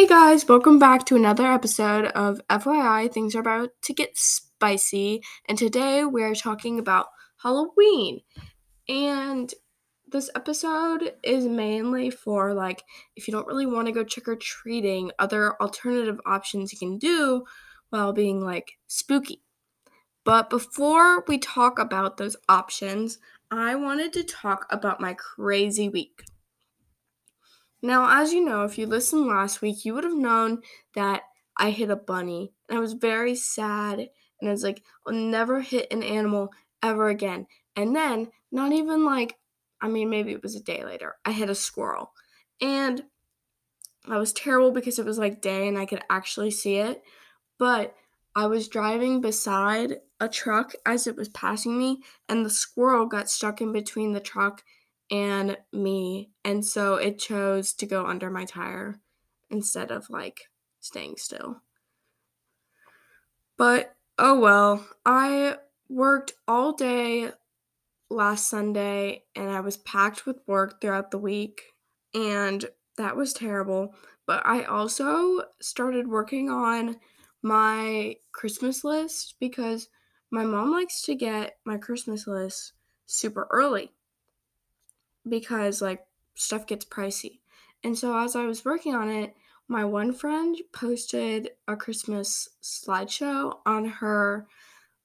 Hey guys, welcome back to another episode of FYI Things Are About to Get Spicy. And today we're talking about Halloween. And this episode is mainly for like if you don't really want to go trick or treating, other alternative options you can do while being like spooky. But before we talk about those options, I wanted to talk about my crazy week. Now, as you know, if you listened last week, you would have known that I hit a bunny. And I was very sad. And I was like, I'll never hit an animal ever again. And then, not even like, I mean, maybe it was a day later, I hit a squirrel. And I was terrible because it was like day and I could actually see it. But I was driving beside a truck as it was passing me, and the squirrel got stuck in between the truck and me. And so it chose to go under my tire instead of like staying still. But oh well, I worked all day last Sunday and I was packed with work throughout the week and that was terrible. But I also started working on my Christmas list because my mom likes to get my Christmas list super early because like stuff gets pricey. And so as I was working on it, my one friend posted a Christmas slideshow on her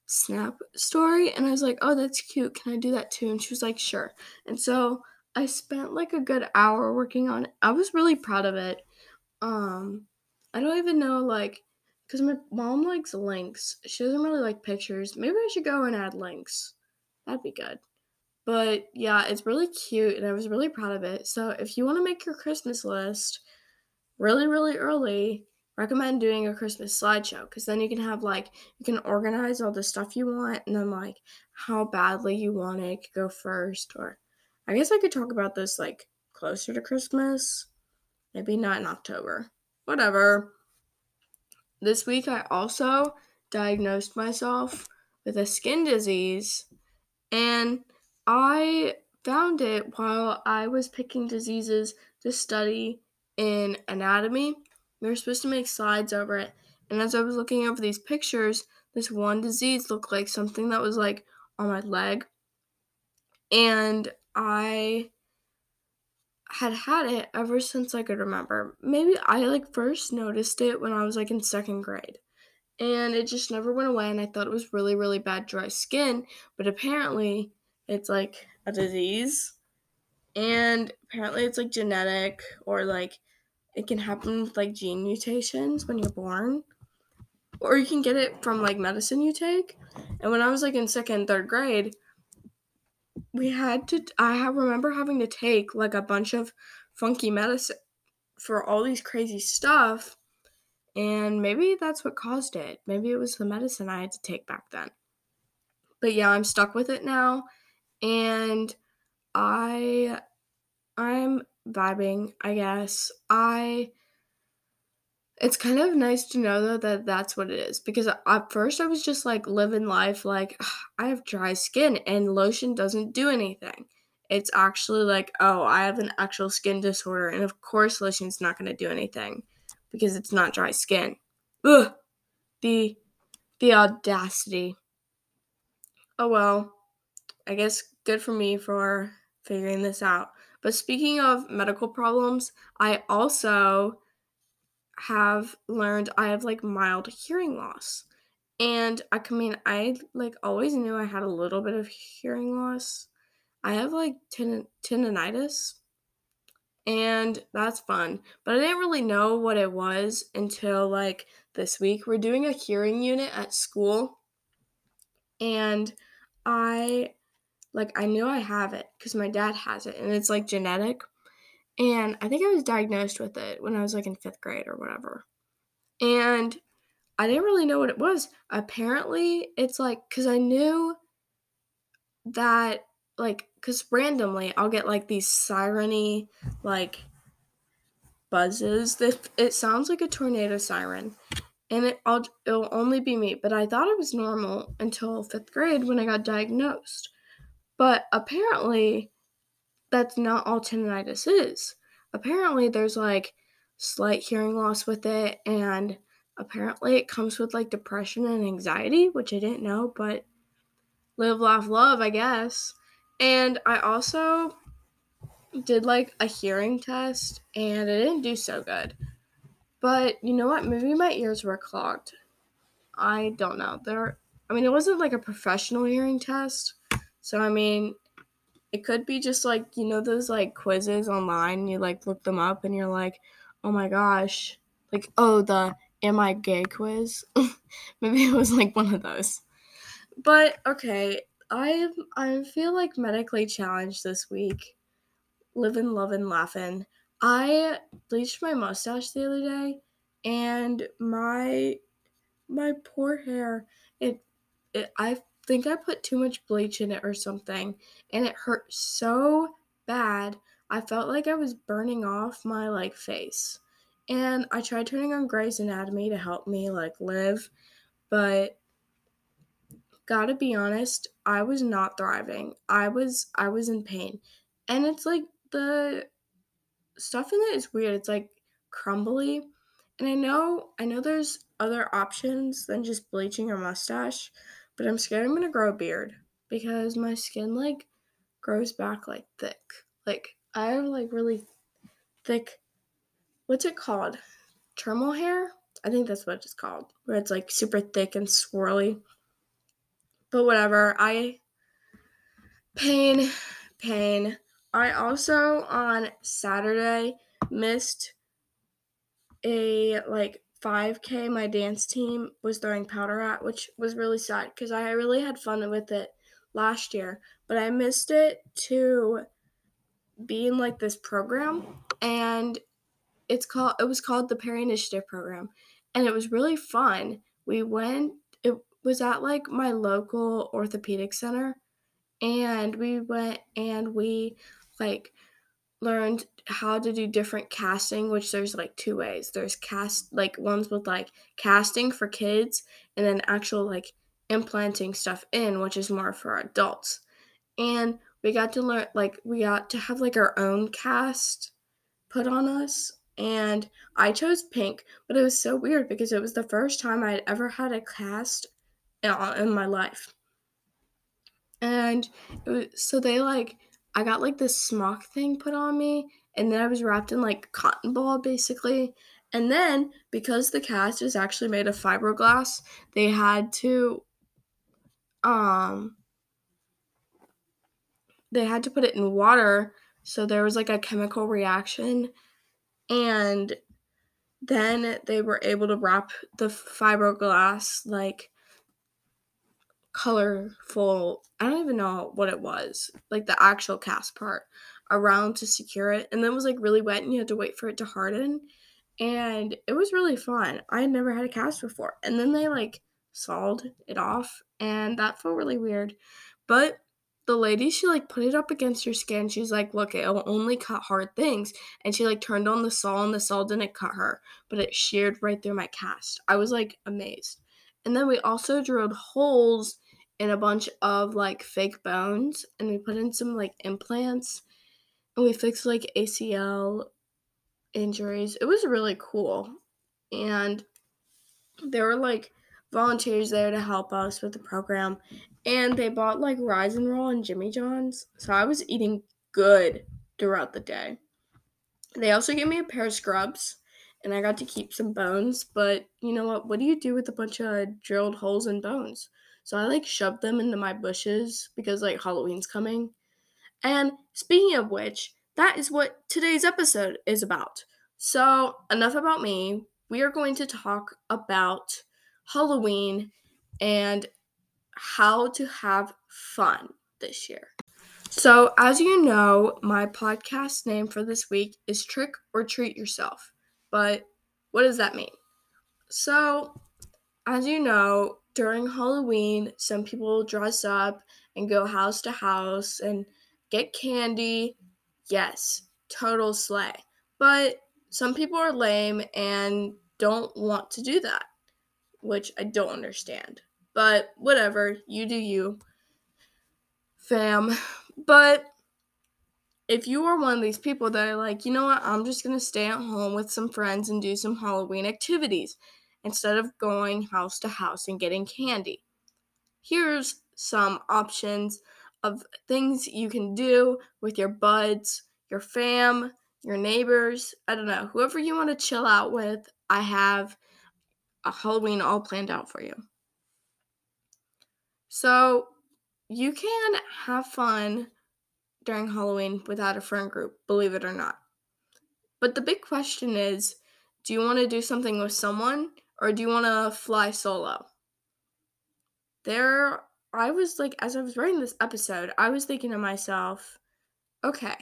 Snap story and I was like, "Oh, that's cute. Can I do that too?" And she was like, "Sure." And so I spent like a good hour working on it. I was really proud of it. Um I don't even know like cuz my mom likes links. She doesn't really like pictures. Maybe I should go and add links. That'd be good. But yeah, it's really cute and I was really proud of it. So if you want to make your Christmas list really, really early, recommend doing a Christmas slideshow because then you can have like, you can organize all the stuff you want and then like how badly you want it could go first. Or I guess I could talk about this like closer to Christmas. Maybe not in October. Whatever. This week I also diagnosed myself with a skin disease and I found it while I was picking diseases to study in anatomy. We were supposed to make slides over it. And as I was looking over these pictures, this one disease looked like something that was like on my leg. And I had had it ever since I could remember. Maybe I like first noticed it when I was like in second grade. And it just never went away and I thought it was really really bad dry skin, but apparently it's like a disease. And apparently it's like genetic or like it can happen with like gene mutations when you're born. Or you can get it from like medicine you take. And when i was like in second third grade we had to i have, remember having to take like a bunch of funky medicine for all these crazy stuff. And maybe that's what caused it. Maybe it was the medicine i had to take back then. But yeah i'm stuck with it now and I I'm vibing, I guess. I it's kind of nice to know though that that's what it is because at first I was just like living life like I have dry skin and lotion doesn't do anything. It's actually like, oh, I have an actual skin disorder and of course lotion's not going to do anything because it's not dry skin. Ugh. The the audacity. Oh well. I guess good for me for figuring this out. But speaking of medical problems, I also have learned I have like mild hearing loss. And I mean, I like always knew I had a little bit of hearing loss. I have like ten- tinnitus, and that's fun. But I didn't really know what it was until like this week. We're doing a hearing unit at school, and I like I knew I have it because my dad has it and it's like genetic. And I think I was diagnosed with it when I was like in fifth grade or whatever. And I didn't really know what it was. Apparently, it's like because I knew that like because randomly I'll get like these sireny like buzzes. That it sounds like a tornado siren, and it I'll, it'll only be me. But I thought it was normal until fifth grade when I got diagnosed. But apparently, that's not all tinnitus is. Apparently, there's like slight hearing loss with it and apparently it comes with like depression and anxiety, which I didn't know, but live, laugh, love, I guess. And I also did like a hearing test and it didn't do so good. But you know what? Maybe my ears were clogged. I don't know. There I mean it wasn't like a professional hearing test. So I mean it could be just like, you know those like quizzes online, you like look them up and you're like, "Oh my gosh." Like, "Oh, the am I gay quiz?" Maybe it was like one of those. But okay, I I feel like medically challenged this week. Living, loving, laughing. I bleached my mustache the other day, and my my poor hair. It, it I think I put too much bleach in it or something, and it hurt so bad. I felt like I was burning off my like face. And I tried turning on Grey's Anatomy to help me like live, but gotta be honest, I was not thriving. I was I was in pain. And it's like the stuff in it is weird. It's like crumbly. And I know I know there's other options than just bleaching your mustache, but I'm scared I'm gonna grow a beard because my skin like grows back like thick. Like I have like really thick what's it called? Terminal hair? I think that's what it's called. Where it's like super thick and swirly. But whatever. I pain, pain. I also on Saturday missed a like 5k my dance team was throwing powder at, which was really sad because I really had fun with it last year, but I missed it to be in like this program and it's called it was called the Perry Initiative program and it was really fun. We went it was at like my local orthopedic center and we went and we like learned how to do different casting which there's like two ways. There's cast like ones with like casting for kids and then actual like implanting stuff in which is more for adults. And we got to learn like we got to have like our own cast put on us and i chose pink but it was so weird because it was the first time i had ever had a cast in my life. And was, so they like I got like this smock thing put on me, and then I was wrapped in like cotton ball basically. And then because the cast is actually made of fiberglass, they had to um they had to put it in water, so there was like a chemical reaction and then they were able to wrap the fiberglass like colorful i don't even know what it was like the actual cast part around to secure it and then it was like really wet and you had to wait for it to harden and it was really fun. I had never had a cast before and then they like sawed it off and that felt really weird. But the lady she like put it up against her skin. She's like look it'll only cut hard things and she like turned on the saw and the saw didn't cut her but it sheared right through my cast. I was like amazed. And then we also drilled holes in a bunch of like fake bones and we put in some like implants and we fixed like ACL injuries. It was really cool. And there were like volunteers there to help us with the program and they bought like Rise'n Roll and Jimmy John's. So I was eating good throughout the day. They also gave me a pair of scrubs and I got to keep some bones, but you know what? What do you do with a bunch of drilled holes in bones? So I like shoved them into my bushes because like Halloween's coming. And speaking of which, that is what today's episode is about. So, enough about me. We are going to talk about Halloween and how to have fun this year. So, as you know, my podcast name for this week is Trick or Treat Yourself. But what does that mean? So, as you know, during Halloween, some people dress up and go house to house and get candy. Yes, total slay. But some people are lame and don't want to do that, which I don't understand. But whatever, you do you, fam. But if you are one of these people that are like, you know what, I'm just gonna stay at home with some friends and do some Halloween activities instead of going house to house and getting candy. Here's some options of things you can do with your buds, your fam, your neighbors. I don't know, whoever you want to chill out with. I have a Halloween all planned out for you. So you can have fun during Halloween without a friend group, believe it or not. But the big question is do you want to do something with someone or do you want to fly solo? There, I was like, as I was writing this episode, I was thinking to myself, okay,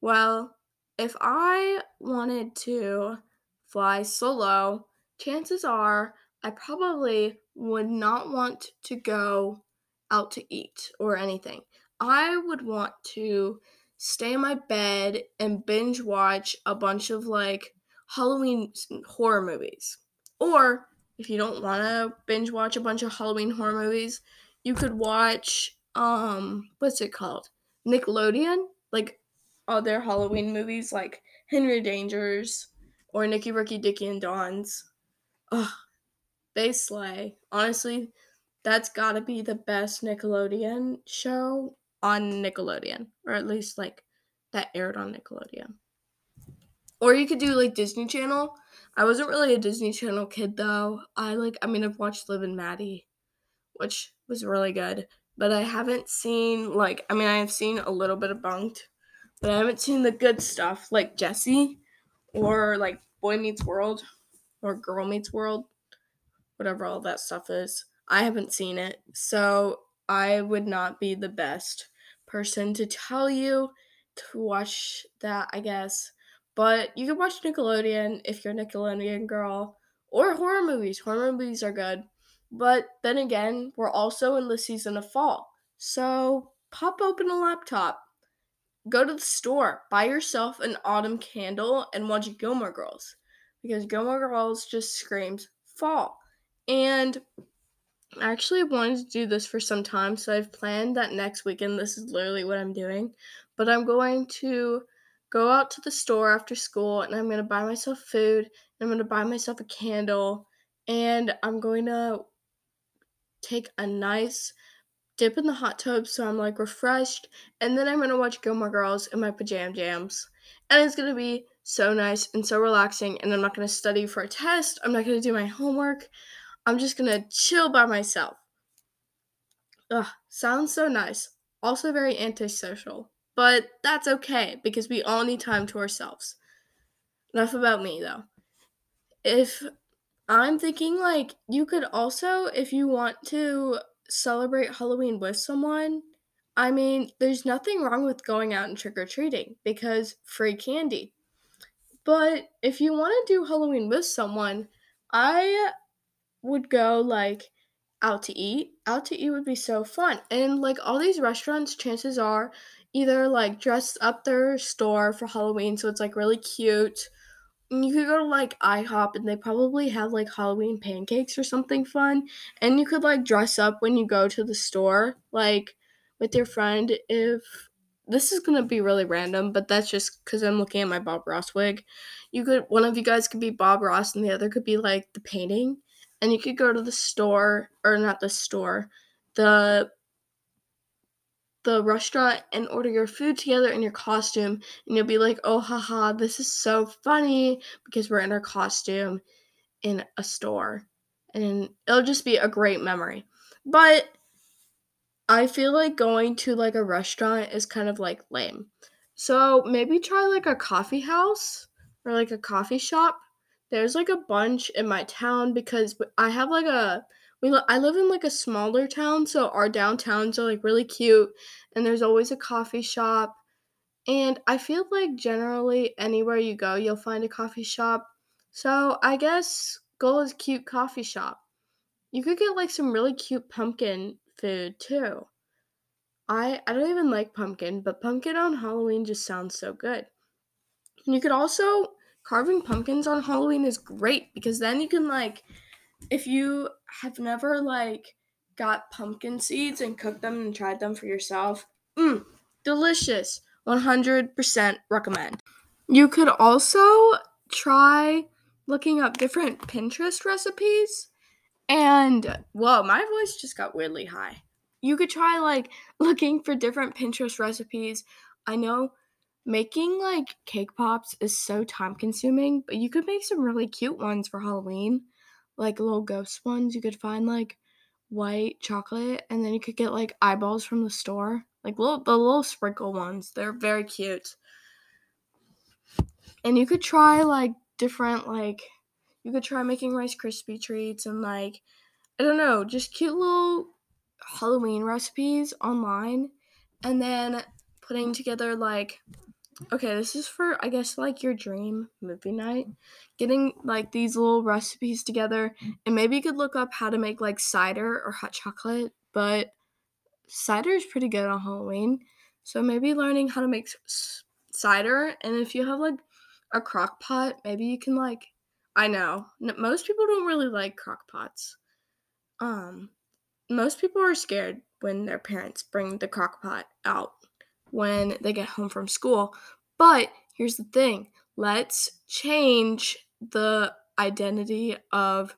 well, if I wanted to fly solo, chances are I probably would not want to go out to eat or anything. I would want to stay in my bed and binge watch a bunch of like Halloween horror movies. Or if you don't want to binge watch a bunch of Halloween horror movies, you could watch um what's it called? Nickelodeon, like other Halloween movies like Henry Dangers or Nicky Ricky Dicky and Dawn's. Ugh, they slay. Honestly, that's gotta be the best Nickelodeon show on Nickelodeon, or at least like that aired on Nickelodeon. Or you could do like Disney Channel. I wasn't really a Disney Channel kid though. I like, I mean, I've watched Liv and Maddie, which was really good, but I haven't seen like, I mean, I have seen a little bit of Bunked, but I haven't seen the good stuff like Jessie or like Boy Meets World or Girl Meets World, whatever all that stuff is. I haven't seen it, so I would not be the best person to tell you to watch that, I guess. But you can watch Nickelodeon if you're a Nickelodeon girl, or horror movies. Horror movies are good. But then again, we're also in the season of fall. So pop open a laptop, go to the store, buy yourself an autumn candle, and watch Gilmore Girls. Because Gilmore Girls just screams fall. And I actually wanted to do this for some time, so I've planned that next weekend this is literally what I'm doing. But I'm going to go out to the store after school and I'm going to buy myself food, and I'm going to buy myself a candle, and I'm going to take a nice dip in the hot tub so I'm like refreshed, and then I'm going to watch Gilmore Girls in my pajam jams. And it's going to be so nice and so relaxing, and I'm not going to study for a test, I'm not going to do my homework. I'm just gonna chill by myself. Ugh, sounds so nice. Also very antisocial. But that's okay because we all need time to ourselves. Enough about me though. If I'm thinking like you could also, if you want to celebrate Halloween with someone, I mean, there's nothing wrong with going out and trick or treating because free candy. But if you want to do Halloween with someone, I would go like out to eat. Out to eat would be so fun. And like all these restaurants, chances are either like dress up their store for Halloween so it's like really cute. You could go to like IHOP and they probably have like Halloween pancakes or something fun. And you could like dress up when you go to the store, like with your friend if this is gonna be really random, but that's just because I'm looking at my Bob Ross wig. You could one of you guys could be Bob Ross and the other could be like the painting and you could go to the store or not the store the the restaurant and order your food together in your costume and you'll be like oh haha this is so funny because we're in our costume in a store and it'll just be a great memory. But i feel like going to like a restaurant is kind of like lame. So maybe try like a coffee house or like a coffee shop. There's like a bunch in my town because I have like a we li- I live in like a smaller town, so our downtowns are like really cute and there's always a coffee shop. And I feel like generally anywhere you go, you'll find a coffee shop. So, I guess go is cute coffee shop. You could get like some really cute pumpkin food too. I I don't even like pumpkin, but pumpkin on Halloween just sounds so good. And you could also carving pumpkins on Halloween is great because then you can like if you have never like got pumpkin seeds and cooked them and tried them for yourself, mmm, delicious. 100% recommend. You could also try looking up different Pinterest recipes. And whoa, my voice just got weirdly high. You could try like looking for different Pinterest recipes. I know making like cake pops is so time consuming, but you could make some really cute ones for Halloween, like little ghost ones. You could find like white chocolate and then you could get like eyeballs from the store, like little the little sprinkle ones. They're very cute. And you could try like different like you could try making Rice Krispie treats and like I don't know, just cute little Halloween recipes online and then putting together like okay, this is for I guess like your dream movie night. Getting like these little recipes together and maybe you could look up how to make like cider or hot chocolate, but cider is pretty good on Halloween. So maybe learning how to make s- cider and if you have like a crock pot, maybe you can like I know most people don't really like crock pots. Um most people are scared when their parents bring the crock pot out when they get home from school. But here's the thing let's change the identity of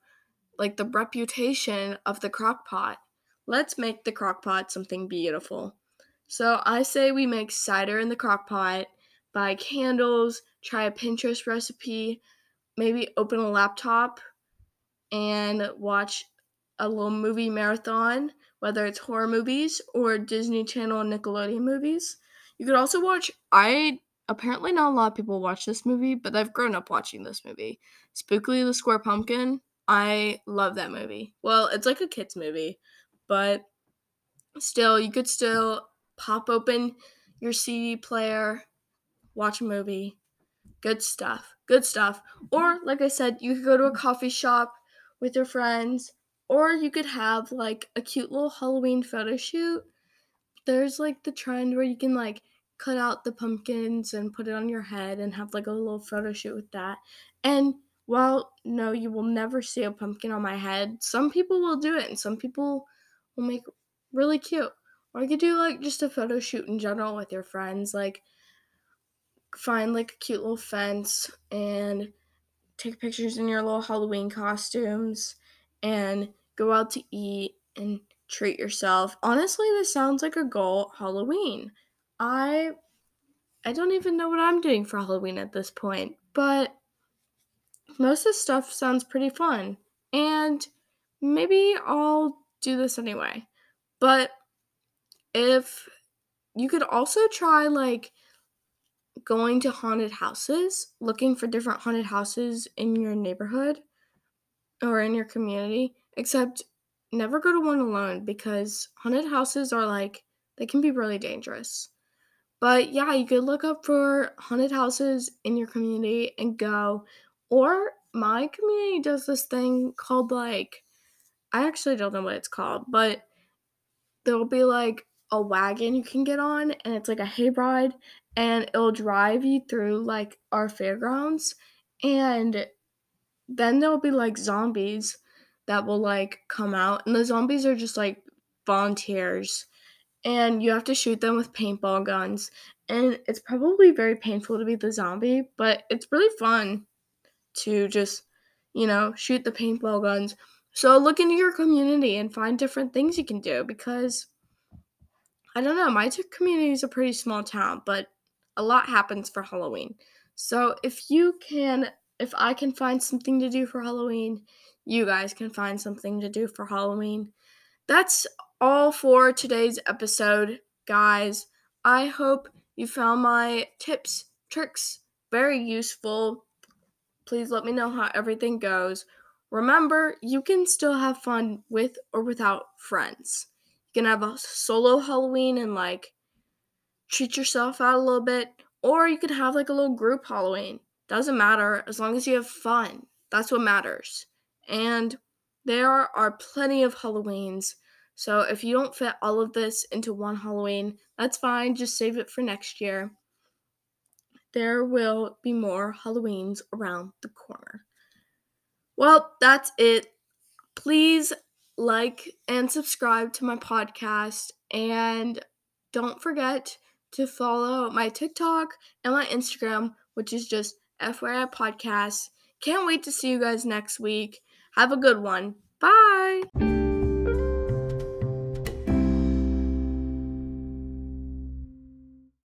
like the reputation of the crock pot. Let's make the crock pot something beautiful. So I say we make cider in the crock pot, buy candles, try a Pinterest recipe, maybe open a laptop and watch a little movie marathon, whether it's horror movies or Disney Channel and Nickelodeon movies. You could also watch I apparently not a lot of people watch this movie, but I've grown up watching this movie. Spookley the Square Pumpkin. I love that movie. Well, it's like a kids movie, but still you could still pop open your CD player, watch a movie. Good stuff. Good stuff. Or like I said, you could go to a coffee shop with your friends or you could have like a cute little Halloween photo shoot. There's like the trend where you can like cut out the pumpkins and put it on your head and have like a little photo shoot with that. And while no, you will never see a pumpkin on my head, some people will do it and some people will make really cute. Or you could do like just a photo shoot in general with your friends, like find like a cute little fence and take pictures in your little Halloween costumes and go out to eat and treat yourself. Honestly, this sounds like a goal Halloween. I I don't even know what I'm doing for Halloween at this point, but most of the stuff sounds pretty fun. And maybe I'll do this anyway. But if you could also try like going to haunted houses, looking for different haunted houses in your neighborhood or in your community, except never go to one alone because haunted houses are like, they can be really dangerous. But yeah, you could look up for haunted houses in your community and go. Or my community does this thing called like, I actually don't know what it's called, but there'll be like a wagon you can get on and it's like a hayride and it'll drive you through like our fairgrounds and then there'll be like zombies that will like come out and the zombies are just like volunteers and you have to shoot them with paintball guns and it's probably very painful to be the zombie but it's really fun to just you know shoot the paintball guns so look into your community and find different things you can do because I don't know. My community is a pretty small town, but a lot happens for Halloween. So if you can, if I can find something to do for Halloween, you guys can find something to do for Halloween. That's all for today's episode, guys. I hope you found my tips, tricks very useful. Please let me know how everything goes. Remember, you can still have fun with or without friends You can have a solo Halloween and like treat yourself out a little bit, or you could have like a little group Halloween. Doesn't matter as long as you have fun. That's what matters. And there are plenty of Halloweens. So if you don't fit all of this into one Halloween, that's fine. Just save it for next year. There will be more Halloweens around the corner. Well, that's it. Please like and subscribe to my podcast. And don't forget to follow my TikTok and my Instagram, which is just FYI Podcast. Can't wait to see you guys next week. Have a good one. Bye.